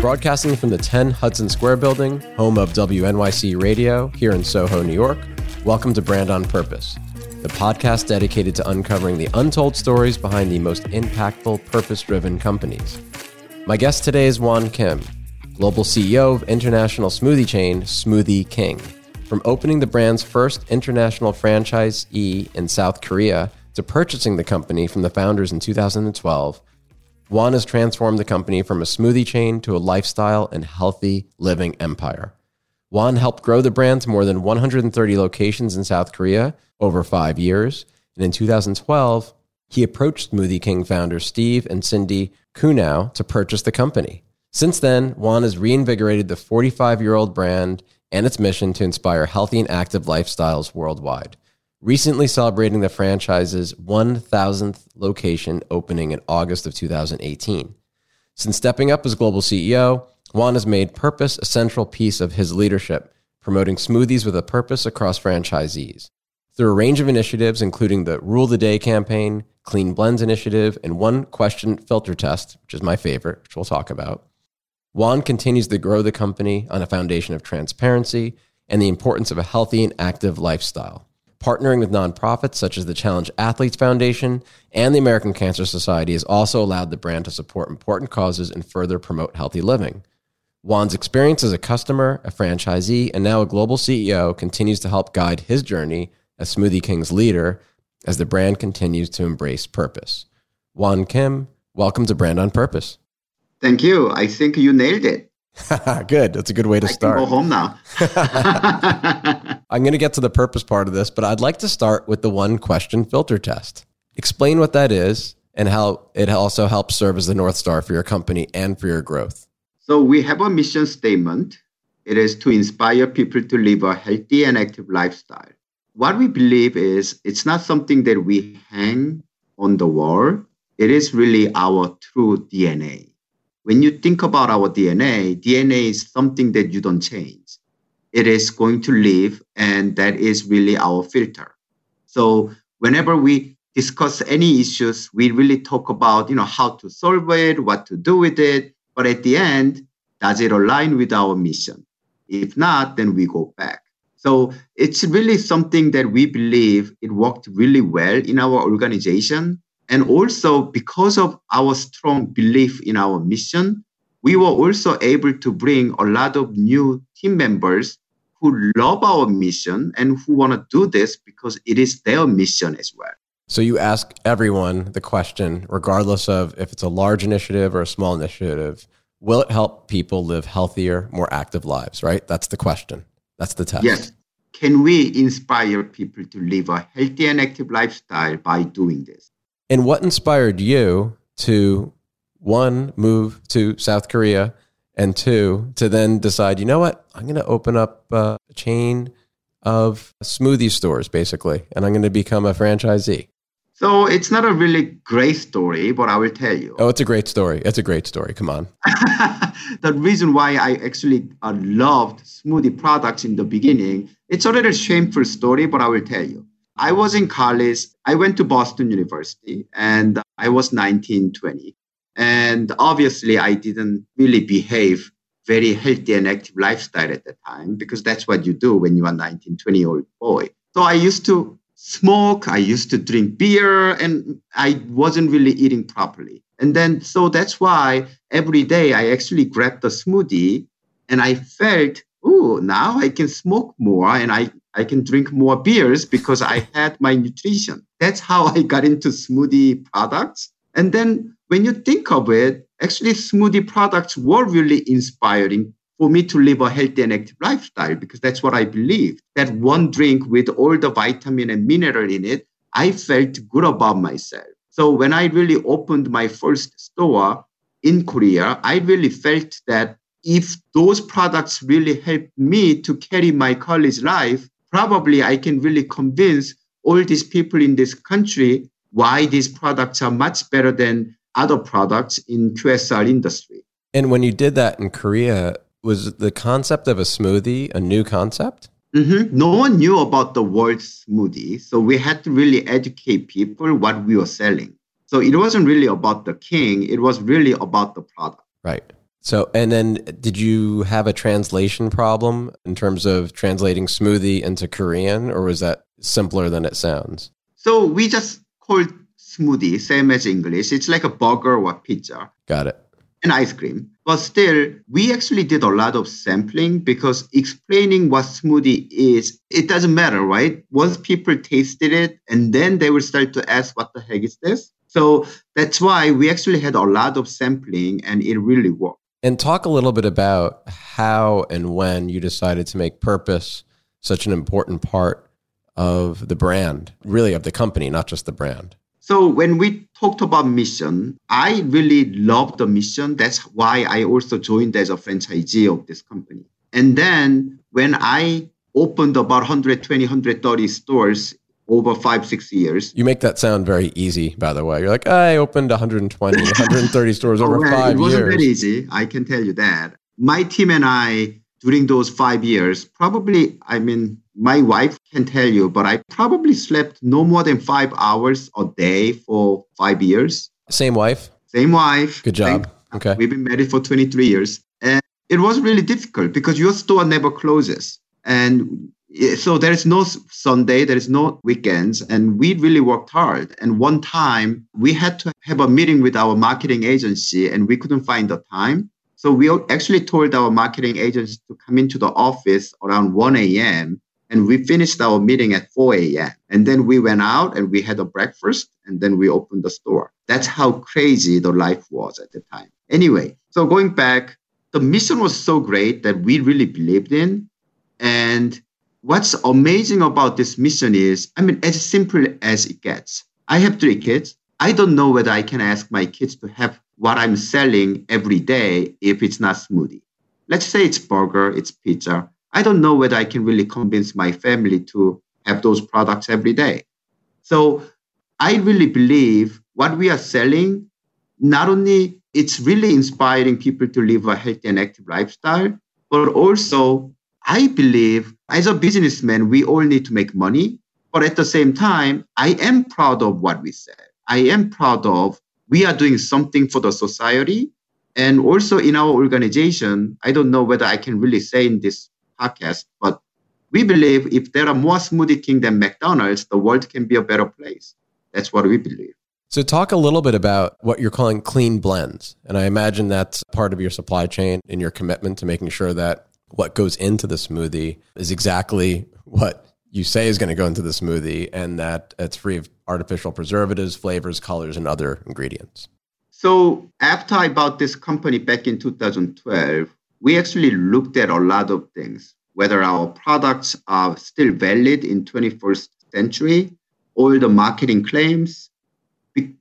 Broadcasting from the 10 Hudson Square building, home of WNYC Radio, here in Soho, New York, welcome to Brand on Purpose, the podcast dedicated to uncovering the untold stories behind the most impactful, purpose driven companies. My guest today is Wan Kim, global CEO of international smoothie chain Smoothie King. From opening the brand's first international franchisee in South Korea to purchasing the company from the founders in 2012, Wan has transformed the company from a smoothie chain to a lifestyle and healthy living empire. Wan helped grow the brand to more than 130 locations in South Korea over five years. And in 2012, he approached Smoothie King founders Steve and Cindy Kuhn to purchase the company. Since then, Wan has reinvigorated the 45 year old brand and its mission to inspire healthy and active lifestyles worldwide recently celebrating the franchise's 1000th location opening in August of 2018. Since stepping up as global CEO, Wan has made purpose a central piece of his leadership, promoting smoothies with a purpose across franchisees. Through a range of initiatives, including the Rule the Day campaign, Clean Blends initiative, and one question filter test, which is my favorite, which we'll talk about, Wan continues to grow the company on a foundation of transparency and the importance of a healthy and active lifestyle partnering with nonprofits such as the Challenged Athletes Foundation and the American Cancer Society has also allowed the brand to support important causes and further promote healthy living. Wan's experience as a customer, a franchisee, and now a global CEO continues to help guide his journey as Smoothie King's leader as the brand continues to embrace purpose. Wan Kim, welcome to Brand on Purpose. Thank you. I think you nailed it. good. That's a good way to I start. Go home now. I'm going to get to the purpose part of this, but I'd like to start with the one question filter test. Explain what that is and how it also helps serve as the North Star for your company and for your growth. So, we have a mission statement. It is to inspire people to live a healthy and active lifestyle. What we believe is it's not something that we hang on the wall, it is really our true DNA when you think about our DNA, DNA is something that you don't change. It is going to live, and that is really our filter. So whenever we discuss any issues, we really talk about you know how to solve it, what to do with it. But at the end, does it align with our mission? If not, then we go back. So it's really something that we believe it worked really well in our organization and also, because of our strong belief in our mission, we were also able to bring a lot of new team members who love our mission and who want to do this because it is their mission as well. So you ask everyone the question, regardless of if it's a large initiative or a small initiative, will it help people live healthier, more active lives, right? That's the question. That's the test. Yes. Can we inspire people to live a healthy and active lifestyle by doing this? And what inspired you to one move to South Korea and two to then decide, you know what, I'm going to open up a chain of smoothie stores basically, and I'm going to become a franchisee. So it's not a really great story, but I will tell you. Oh, it's a great story. It's a great story. Come on. the reason why I actually uh, loved smoothie products in the beginning, it's a little shameful story, but I will tell you. I was in college. I went to Boston University and I was 19, 20. And obviously, I didn't really behave very healthy and active lifestyle at the time because that's what you do when you are 19, 20 year old boy. So I used to smoke, I used to drink beer, and I wasn't really eating properly. And then, so that's why every day I actually grabbed a smoothie and I felt, oh, now I can smoke more and I I can drink more beers because I had my nutrition. That's how I got into smoothie products. And then when you think of it, actually smoothie products were really inspiring for me to live a healthy and active lifestyle because that's what I believe. That one drink with all the vitamin and mineral in it, I felt good about myself. So when I really opened my first store in Korea, I really felt that if those products really help me to carry my college life, probably I can really convince all these people in this country why these products are much better than other products in QSR industry. And when you did that in Korea, was the concept of a smoothie a new concept? Mm-hmm. No one knew about the word smoothie, so we had to really educate people what we were selling. So it wasn't really about the king, it was really about the product. Right. So, and then did you have a translation problem in terms of translating smoothie into Korean, or was that simpler than it sounds? So we just called smoothie, same as English. It's like a burger or pizza. Got it. And ice cream. But still, we actually did a lot of sampling because explaining what smoothie is, it doesn't matter, right? Once people tasted it, and then they will start to ask, what the heck is this? So that's why we actually had a lot of sampling and it really worked. And talk a little bit about how and when you decided to make purpose such an important part of the brand, really of the company, not just the brand. So when we talked about mission, I really love the mission. That's why I also joined as a franchisee of this company. And then when I opened about 120, 130 stores over five, six years. You make that sound very easy, by the way. You're like, I opened 120, 130 stores oh, over oh, well, five years. It wasn't years. that easy. I can tell you that. My team and I, during those five years, probably, I mean, my wife can tell you, but I probably slept no more than five hours a day for five years. Same wife? Same wife. Good job. okay. We've been married for 23 years. And it was really difficult because your store never closes. And so there is no Sunday, there is no weekends, and we really worked hard. And one time we had to have a meeting with our marketing agency, and we couldn't find the time. So we actually told our marketing agency to come into the office around 1 a.m. And we finished our meeting at 4 a.m. And then we went out and we had a breakfast and then we opened the store. That's how crazy the life was at the time. Anyway, so going back, the mission was so great that we really believed in. And what's amazing about this mission is, I mean, as simple as it gets. I have three kids. I don't know whether I can ask my kids to have what I'm selling every day if it's not smoothie. Let's say it's burger, it's pizza. I don't know whether I can really convince my family to have those products every day. So I really believe what we are selling, not only it's really inspiring people to live a healthy and active lifestyle, but also I believe as a businessman, we all need to make money. But at the same time, I am proud of what we said. I am proud of we are doing something for the society. And also in our organization, I don't know whether I can really say in this podcast, but we believe if there are more Smoothie King than McDonald's, the world can be a better place. That's what we believe. So, talk a little bit about what you're calling clean blends. And I imagine that's part of your supply chain and your commitment to making sure that what goes into the smoothie is exactly what you say is going to go into the smoothie and that it's free of artificial preservatives, flavors, colors, and other ingredients. So, after I bought this company back in 2012, we actually looked at a lot of things, whether our products are still valid in 21st century, all the marketing claims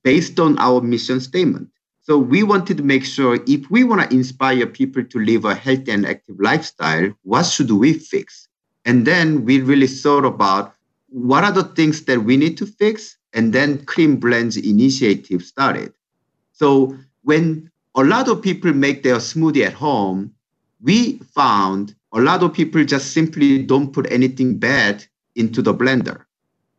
based on our mission statement. So we wanted to make sure if we want to inspire people to live a healthy and active lifestyle, what should we fix? And then we really thought about what are the things that we need to fix? And then Clean Blends initiative started. So when a lot of people make their smoothie at home, we found a lot of people just simply don't put anything bad into the blender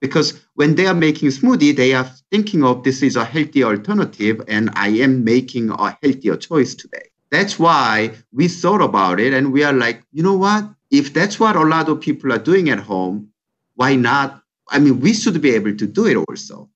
because when they are making smoothie they are thinking of this is a healthy alternative and i am making a healthier choice today. That's why we thought about it and we are like you know what? If that's what a lot of people are doing at home why not? I mean we should be able to do it also.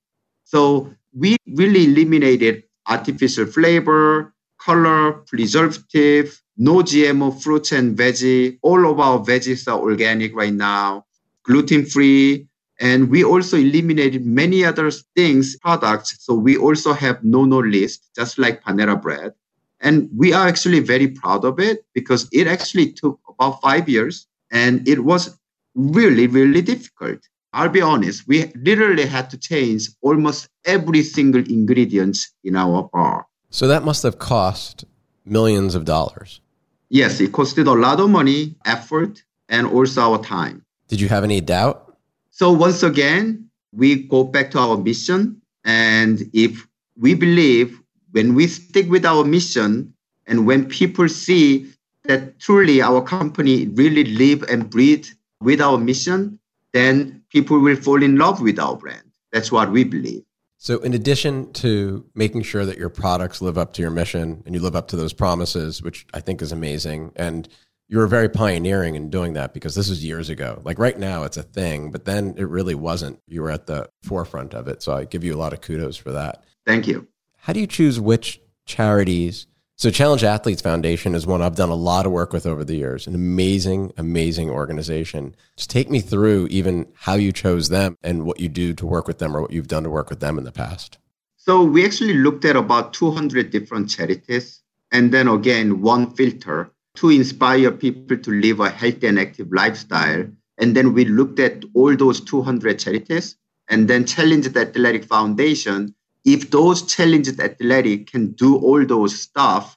So we really eliminated artificial flavor color preservative no gmo fruits and veggie. All of our veggies are organic right now gluten free and we also eliminated many other things, products. So we also have no-no list, just like Panera Bread. And we are actually very proud of it because it actually took about five years and it was really, really difficult. I'll be honest, we literally had to change almost every single ingredient in our bar. So that must have cost millions of dollars. Yes, it costed a lot of money, effort, and also our time. Did you have any doubt? So once again, we go back to our mission. And if we believe when we stick with our mission and when people see that truly our company really live and breathe with our mission, then people will fall in love with our brand. That's what we believe. So, in addition to making sure that your products live up to your mission and you live up to those promises, which I think is amazing, and you were very pioneering in doing that because this was years ago. Like right now, it's a thing, but then it really wasn't. You were at the forefront of it. So, I give you a lot of kudos for that. Thank you. How do you choose which charities? So, Challenged Athletes Foundation is one I've done a lot of work with over the years, an amazing, amazing organization. Just take me through even how you chose them and what you do to work with them or what you've done to work with them in the past. So, we actually looked at about 200 different charities and then again, one filter to inspire people to live a healthy and active lifestyle. And then we looked at all those 200 charities and then challenged the Athletic Foundation if those challenged athletic can do all those stuff,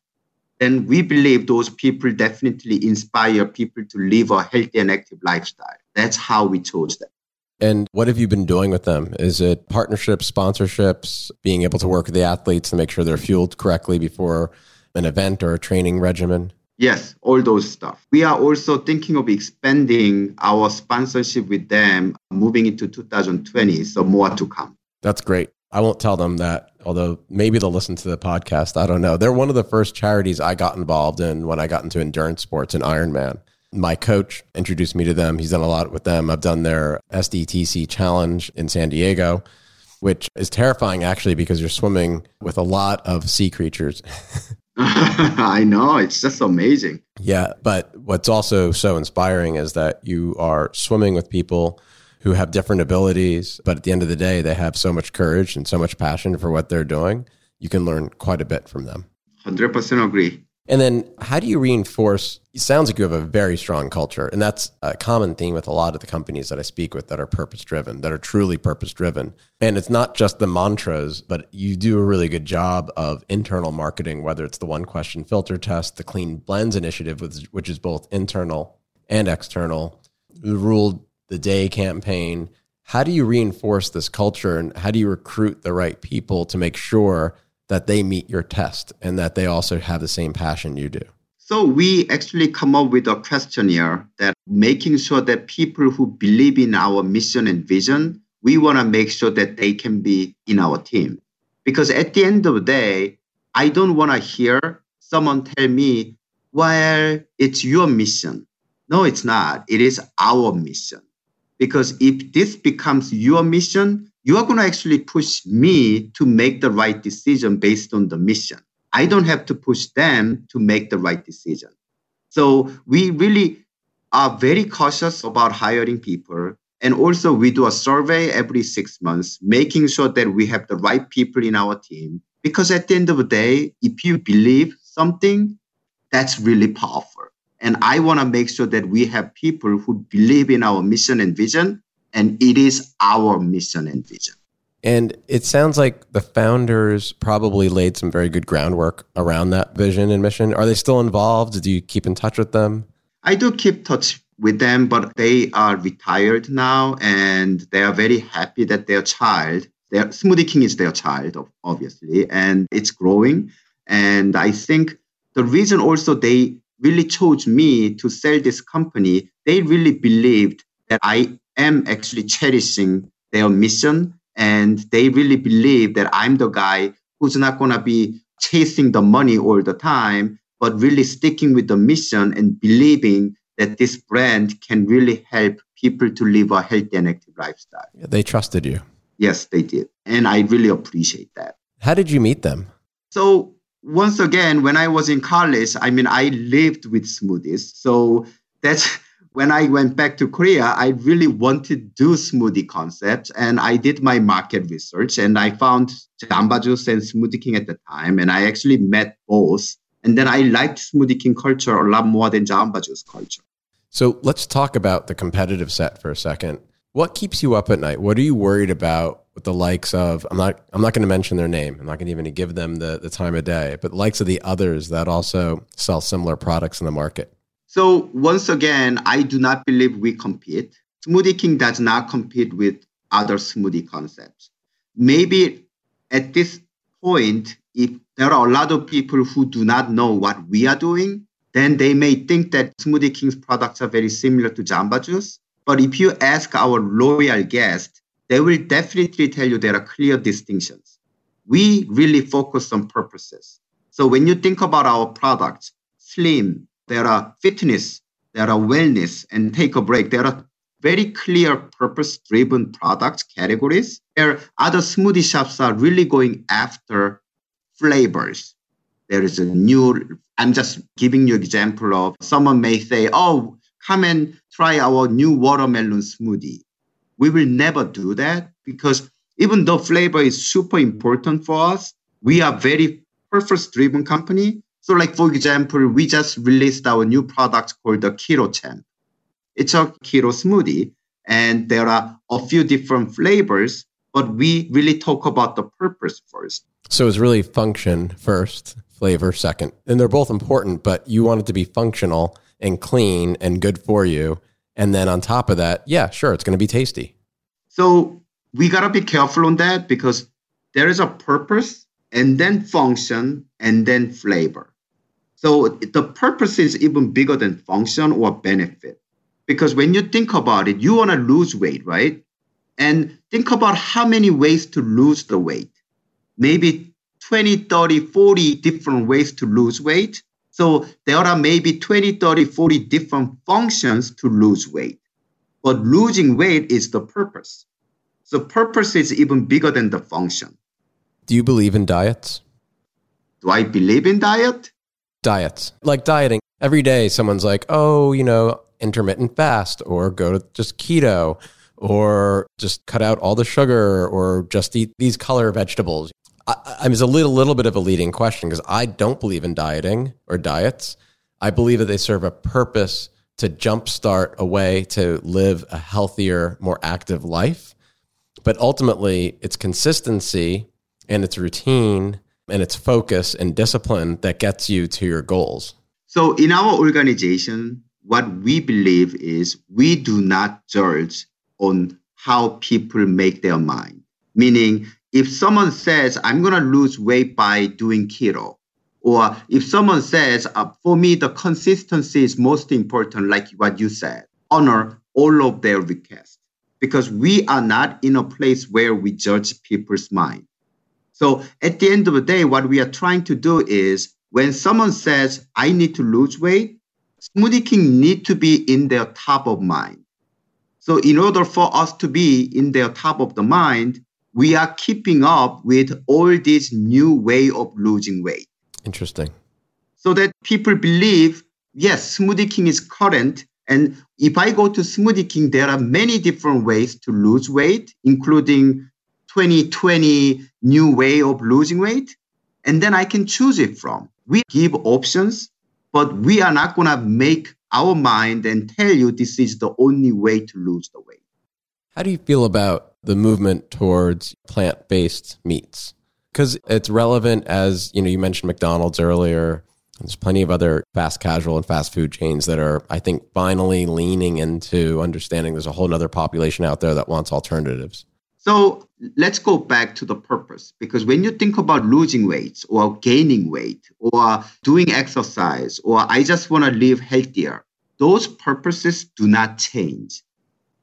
then we believe those people definitely inspire people to live a healthy and active lifestyle. That's how we chose them. And what have you been doing with them? Is it partnerships, sponsorships, being able to work with the athletes to make sure they're fueled correctly before an event or a training regimen? Yes, all those stuff. We are also thinking of expanding our sponsorship with them moving into 2020, so more to come. That's great. I won't tell them that, although maybe they'll listen to the podcast. I don't know. They're one of the first charities I got involved in when I got into endurance sports and Ironman. My coach introduced me to them. He's done a lot with them. I've done their SDTC challenge in San Diego, which is terrifying actually because you're swimming with a lot of sea creatures. I know. It's just amazing. Yeah. But what's also so inspiring is that you are swimming with people who have different abilities, but at the end of the day, they have so much courage and so much passion for what they're doing. You can learn quite a bit from them. 100% agree. And then how do you reinforce? It sounds like you have a very strong culture. And that's a common theme with a lot of the companies that I speak with that are purpose driven, that are truly purpose driven. And it's not just the mantras, but you do a really good job of internal marketing, whether it's the one question filter test, the clean blends initiative, which is both internal and external, the rule the day campaign. How do you reinforce this culture and how do you recruit the right people to make sure that they meet your test and that they also have the same passion you do? So we actually come up with a questionnaire that making sure that people who believe in our mission and vision, we want to make sure that they can be in our team. Because at the end of the day, I don't want to hear someone tell me, well, it's your mission. No, it's not. It is our mission. Because if this becomes your mission, you are going to actually push me to make the right decision based on the mission. I don't have to push them to make the right decision. So we really are very cautious about hiring people. And also, we do a survey every six months, making sure that we have the right people in our team. Because at the end of the day, if you believe something, that's really powerful. And I want to make sure that we have people who believe in our mission and vision, and it is our mission and vision. And it sounds like the founders probably laid some very good groundwork around that vision and mission. Are they still involved? Do you keep in touch with them? I do keep touch with them, but they are retired now and they are very happy that their child, their Smoothie King is their child, obviously, and it's growing. And I think the reason also they really chose me to sell this company, they really believed that I am actually cherishing their mission. And they really believe that I'm the guy who's not going to be chasing the money all the time, but really sticking with the mission and believing that this brand can really help people to live a healthy and active lifestyle. They trusted you. Yes, they did. And I really appreciate that. How did you meet them? So once again, when I was in college, I mean, I lived with smoothies. So that's when I went back to Korea, I really wanted to do smoothie concepts. And I did my market research and I found Jamba Juice and Smoothie King at the time. And I actually met both. And then I liked Smoothie King culture a lot more than Jamba Juice culture. So let's talk about the competitive set for a second. What keeps you up at night? What are you worried about with the likes of I'm not I'm not going to mention their name. I'm not going to even give them the, the time of day, but the likes of the others that also sell similar products in the market. So once again, I do not believe we compete. Smoothie King does not compete with other smoothie concepts. Maybe at this point, if there are a lot of people who do not know what we are doing, then they may think that Smoothie King's products are very similar to Jamba Juice. But if you ask our loyal guests, they will definitely tell you there are clear distinctions. We really focus on purposes. So when you think about our products, slim, there are fitness, there are wellness, and take a break. There are very clear purpose driven products categories where other smoothie shops are really going after flavors. There is a new, I'm just giving you example of someone may say, oh, come and try our new watermelon smoothie. We will never do that because even though flavor is super important for us, we are very purpose driven company. So like, for example, we just released our new product called the Keto Champ. It's a keto smoothie and there are a few different flavors, but we really talk about the purpose first. So it's really function first, flavor second. And they're both important, but you want it to be functional and clean and good for you. And then on top of that, yeah, sure, it's going to be tasty. So we got to be careful on that because there is a purpose and then function and then flavor. So the purpose is even bigger than function or benefit. Because when you think about it, you want to lose weight, right? And think about how many ways to lose the weight. Maybe 20, 30, 40 different ways to lose weight. So there are maybe 20, 30, 40 different functions to lose weight. But losing weight is the purpose. So purpose is even bigger than the function. Do you believe in diets? Do I believe in diet? Diets. Like dieting. Every day someone's like, oh, you know, intermittent fast or go to just keto or just cut out all the sugar or just eat these color vegetables. I, I mean, it's a little, little bit of a leading question because I don't believe in dieting or diets. I believe that they serve a purpose to jumpstart a way to live a healthier, more active life. But ultimately, it's consistency and it's routine and it's focus and discipline that gets you to your goals. So, in our organization, what we believe is we do not judge on how people make their mind. Meaning, if someone says, I'm going to lose weight by doing keto, or if someone says, uh, for me, the consistency is most important, like what you said, honor all of their requests. Because we are not in a place where we judge people's mind. So at the end of the day, what we are trying to do is when someone says, I need to lose weight, Smoothie King need to be in their top of mind. So in order for us to be in their top of the mind, we are keeping up with all this new way of losing weight. Interesting. So that people believe, yes, Smoothie King is current. And if I go to Smoothie King, there are many different ways to lose weight, including 2020 new way of losing weight. And then I can choose it from. We give options but we are not going to make our mind and tell you this is the only way to lose the weight. How do you feel about the movement towards plant based meats? Because it's relevant as, you know, you mentioned McDonald's earlier. There's plenty of other fast casual and fast food chains that are, I think, finally leaning into understanding there's a whole other population out there that wants alternatives. So let's go back to the purpose because when you think about losing weight or gaining weight or doing exercise or I just want to live healthier, those purposes do not change.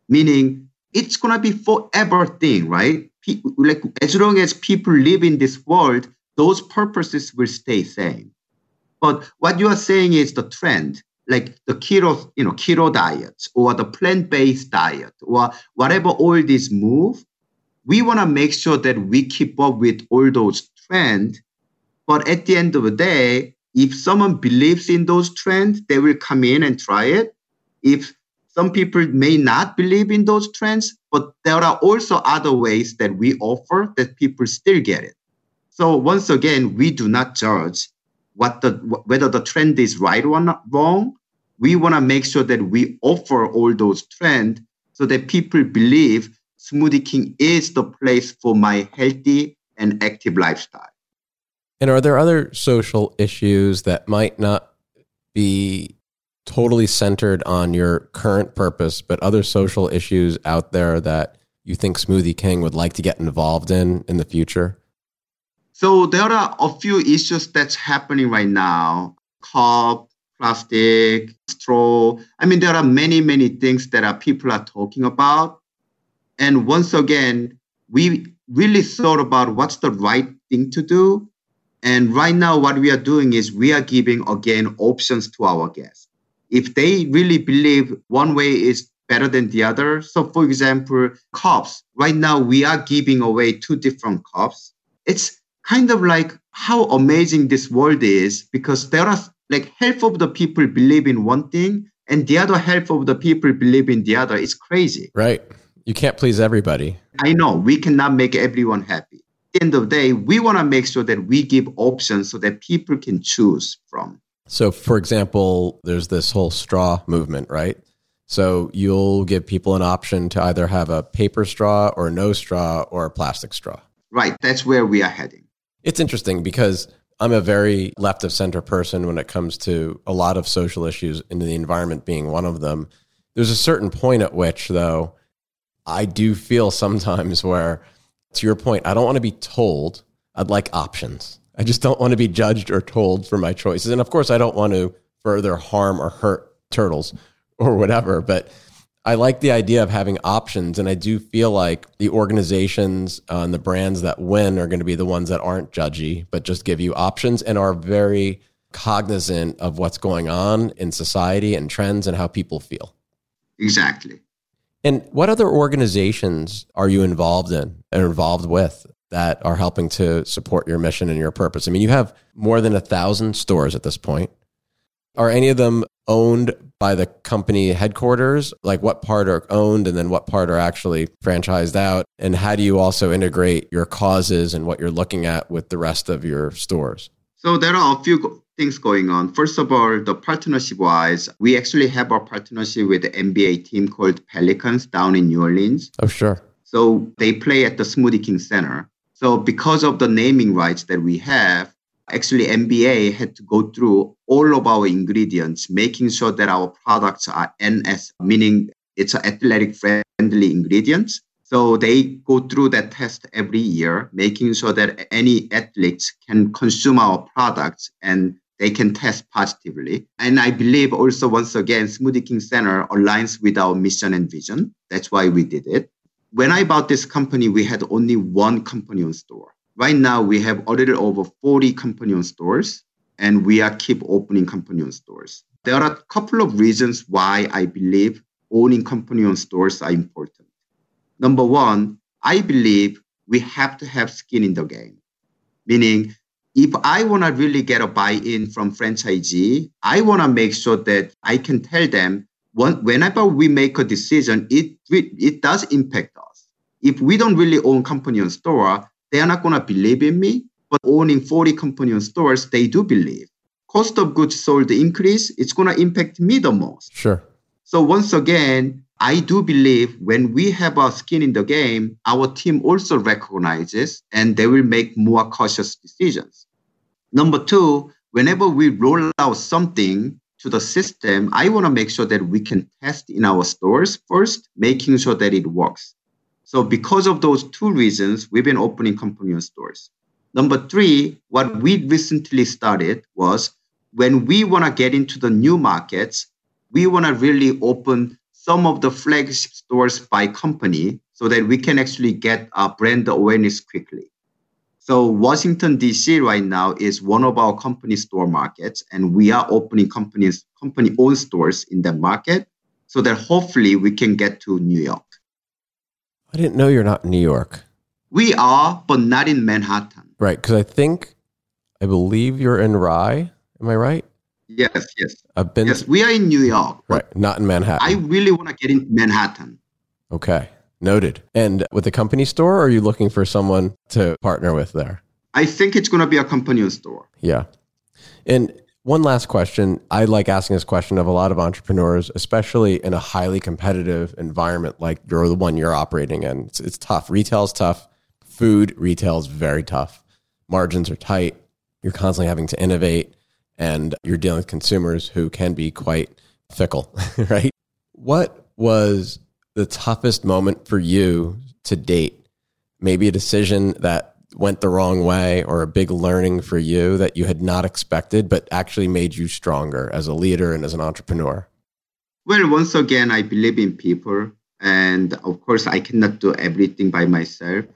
Meaning it's going to be forever thing, right? Like as long as people live in this world, those purposes will stay same. But what you are saying is the trend, like the keto, you know, keto diets or the plant-based diet or whatever all these move, we want to make sure that we keep up with all those trends. But at the end of the day, if someone believes in those trends, they will come in and try it. If some people may not believe in those trends, but there are also other ways that we offer that people still get it. So once again, we do not judge what the whether the trend is right or not wrong. We want to make sure that we offer all those trends so that people believe Smoothie King is the place for my healthy and active lifestyle. And are there other social issues that might not be totally centered on your current purpose, but other social issues out there that you think Smoothie King would like to get involved in in the future? So there are a few issues that's happening right now. Cup, plastic, straw. I mean, there are many, many things that are people are talking about. And once again, we really thought about what's the right thing to do. And right now, what we are doing is we are giving again options to our guests. If they really believe one way is better than the other, so for example, cups, right now we are giving away two different cups. It's kind of like how amazing this world is because there are like half of the people believe in one thing and the other half of the people believe in the other. It's crazy. Right. You can't please everybody. I know we cannot make everyone happy. At the end of the day, we want to make sure that we give options so that people can choose from. So, for example, there's this whole straw movement, right? So, you'll give people an option to either have a paper straw or no straw or a plastic straw. Right. That's where we are heading. It's interesting because I'm a very left of center person when it comes to a lot of social issues, and the environment being one of them. There's a certain point at which, though, I do feel sometimes where, to your point, I don't want to be told. I'd like options. I just don't want to be judged or told for my choices. And of course, I don't want to further harm or hurt turtles or whatever. But I like the idea of having options. And I do feel like the organizations uh, and the brands that win are going to be the ones that aren't judgy, but just give you options and are very cognizant of what's going on in society and trends and how people feel. Exactly. And what other organizations are you involved in and involved with that are helping to support your mission and your purpose? I mean, you have more than a thousand stores at this point. Are any of them owned by the company headquarters? Like what part are owned and then what part are actually franchised out? And how do you also integrate your causes and what you're looking at with the rest of your stores? So there are a few things going on. First of all, the partnership wise, we actually have a partnership with the NBA team called Pelicans down in New Orleans. Oh, sure. So they play at the Smoothie King Center. So because of the naming rights that we have, actually NBA had to go through all of our ingredients, making sure that our products are NS, meaning it's athletic friendly ingredients. So they go through that test every year, making sure that any athletes can consume our products and they can test positively. And I believe also, once again, Smoothie King Center aligns with our mission and vision. That's why we did it. When I bought this company, we had only one company on store. Right now, we have a little over 40 company on stores, and we are keep opening company on stores. There are a couple of reasons why I believe owning company on stores are important. Number one, I believe we have to have skin in the game. Meaning, if I want to really get a buy-in from franchisee, I want to make sure that I can tell them whenever we make a decision, it it does impact us. If we don't really own company on store, they are not going to believe in me. But owning 40 company on stores, they do believe. Cost of goods sold increase, it's going to impact me the most. Sure. So once again, I do believe when we have our skin in the game, our team also recognizes and they will make more cautious decisions. Number two, whenever we roll out something to the system, I want to make sure that we can test in our stores first, making sure that it works. So because of those two reasons, we've been opening company stores. Number three, what we recently started was when we want to get into the new markets, we want to really open some of the flagship stores by company so that we can actually get our brand awareness quickly. So Washington DC right now is one of our company store markets, and we are opening companies company owned stores in that market so that hopefully we can get to New York. I didn't know you're not in New York. We are, but not in Manhattan. Right, because I think, I believe you're in Rye. Am I right? Yes, yes. I've been. Yes, we are in New York. Right, not in Manhattan. I really want to get in Manhattan. Okay, noted. And with the company store, or are you looking for someone to partner with there? I think it's going to be a company store. Yeah. And one last question. I like asking this question of a lot of entrepreneurs, especially in a highly competitive environment like you're the one you're operating in. It's, it's tough. Retail's tough. Food retail is very tough. Margins are tight. You're constantly having to innovate and you're dealing with consumers who can be quite fickle, right? What was the toughest moment for you to date? Maybe a decision that went the wrong way or a big learning for you that you had not expected, but actually made you stronger as a leader and as an entrepreneur? Well, once again, I believe in people. And of course, I cannot do everything by myself.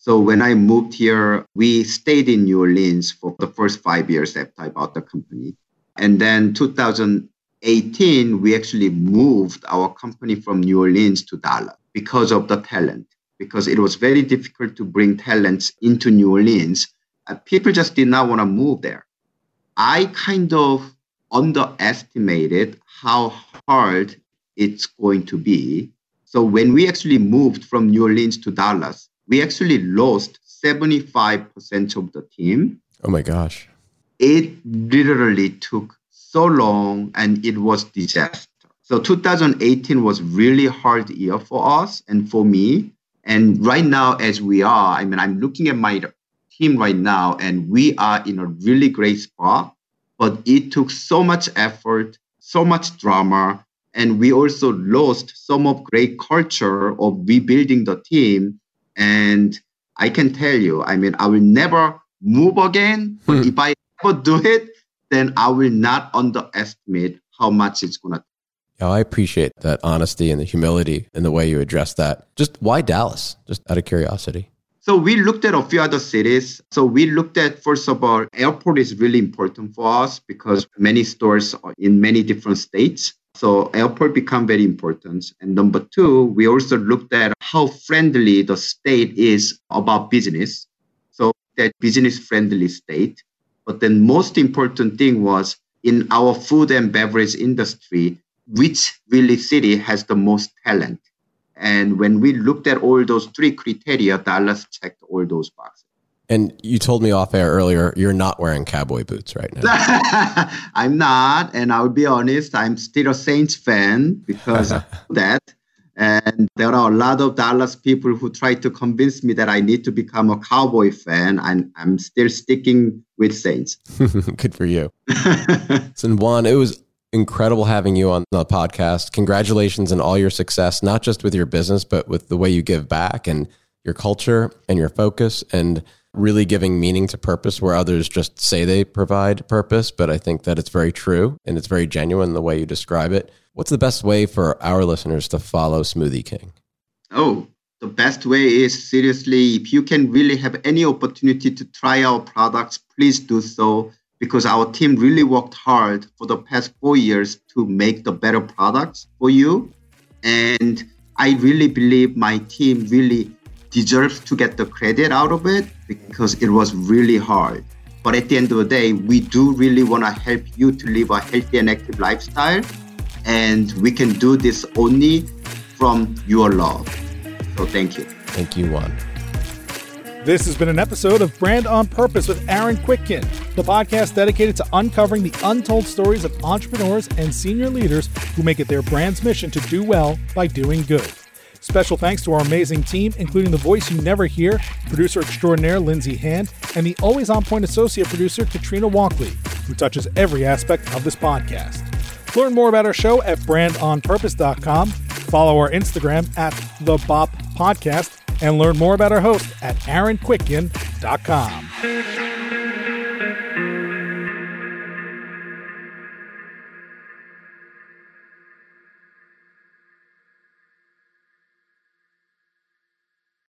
So when I moved here, we stayed in New Orleans for the first five years after I bought the company. And then 2018, we actually moved our company from New Orleans to Dallas because of the talent, because it was very difficult to bring talents into New Orleans. Uh, people just did not want to move there. I kind of underestimated how hard it's going to be. So when we actually moved from New Orleans to Dallas, we actually lost 75% of the team. Oh my gosh. It literally took so long and it was disaster. So 2018 was really hard year for us and for me. And right now, as we are, I mean, I'm looking at my team right now and we are in a really great spot, but it took so much effort, so much drama, and we also lost some of great culture of rebuilding the team and I can tell you, I mean, I will never move again. But hmm. if I ever do it, then I will not underestimate how much it's going to yeah, I appreciate that honesty and the humility and the way you address that. Just why Dallas? Just out of curiosity. So we looked at a few other cities. So we looked at first of all, airport is really important for us because many stores are in many different states. So airport become very important. And number two, we also looked at how friendly the state is about business. So that business friendly state. But then most important thing was in our food and beverage industry, which really city has the most talent? And when we looked at all those three criteria, Dallas checked all those boxes. And you told me off air earlier, you're not wearing cowboy boots right now. I'm not. And I'll be honest, I'm still a Saints fan because of that. And there are a lot of Dallas people who try to convince me that I need to become a Cowboy fan, and I'm still sticking with Saints. Good for you. so, Wan, it was incredible having you on the podcast. Congratulations on all your success, not just with your business, but with the way you give back and your culture and your focus. And really giving meaning to purpose where others just say they provide purpose. But I think that it's very true and it's very genuine the way you describe it. What's the best way for our listeners to follow Smoothie King? Oh, the best way is seriously, if you can really have any opportunity to try our products, please do so because our team really worked hard for the past four years to make the better products for you. And I really believe my team really deserves to get the credit out of it because it was really hard. But at the end of the day, we do really want to help you to live a healthy and active lifestyle. And we can do this only from your love. So thank you. Thank you, Wan. This has been an episode of Brand on Purpose with Aaron Kwittken, the podcast dedicated to uncovering the untold stories of entrepreneurs and senior leaders who make it their brand's mission to do well by doing good. Special thanks to our amazing team, including the voice you never hear, producer extraordinaire Lindsay Hand, and the always on point associate producer Katrina Walkley, who touches every aspect of this podcast. Learn more about our show at brandonpurpose.com. Follow our Instagram at the Bop Podcast and learn more about our host at aaronkwittken.com.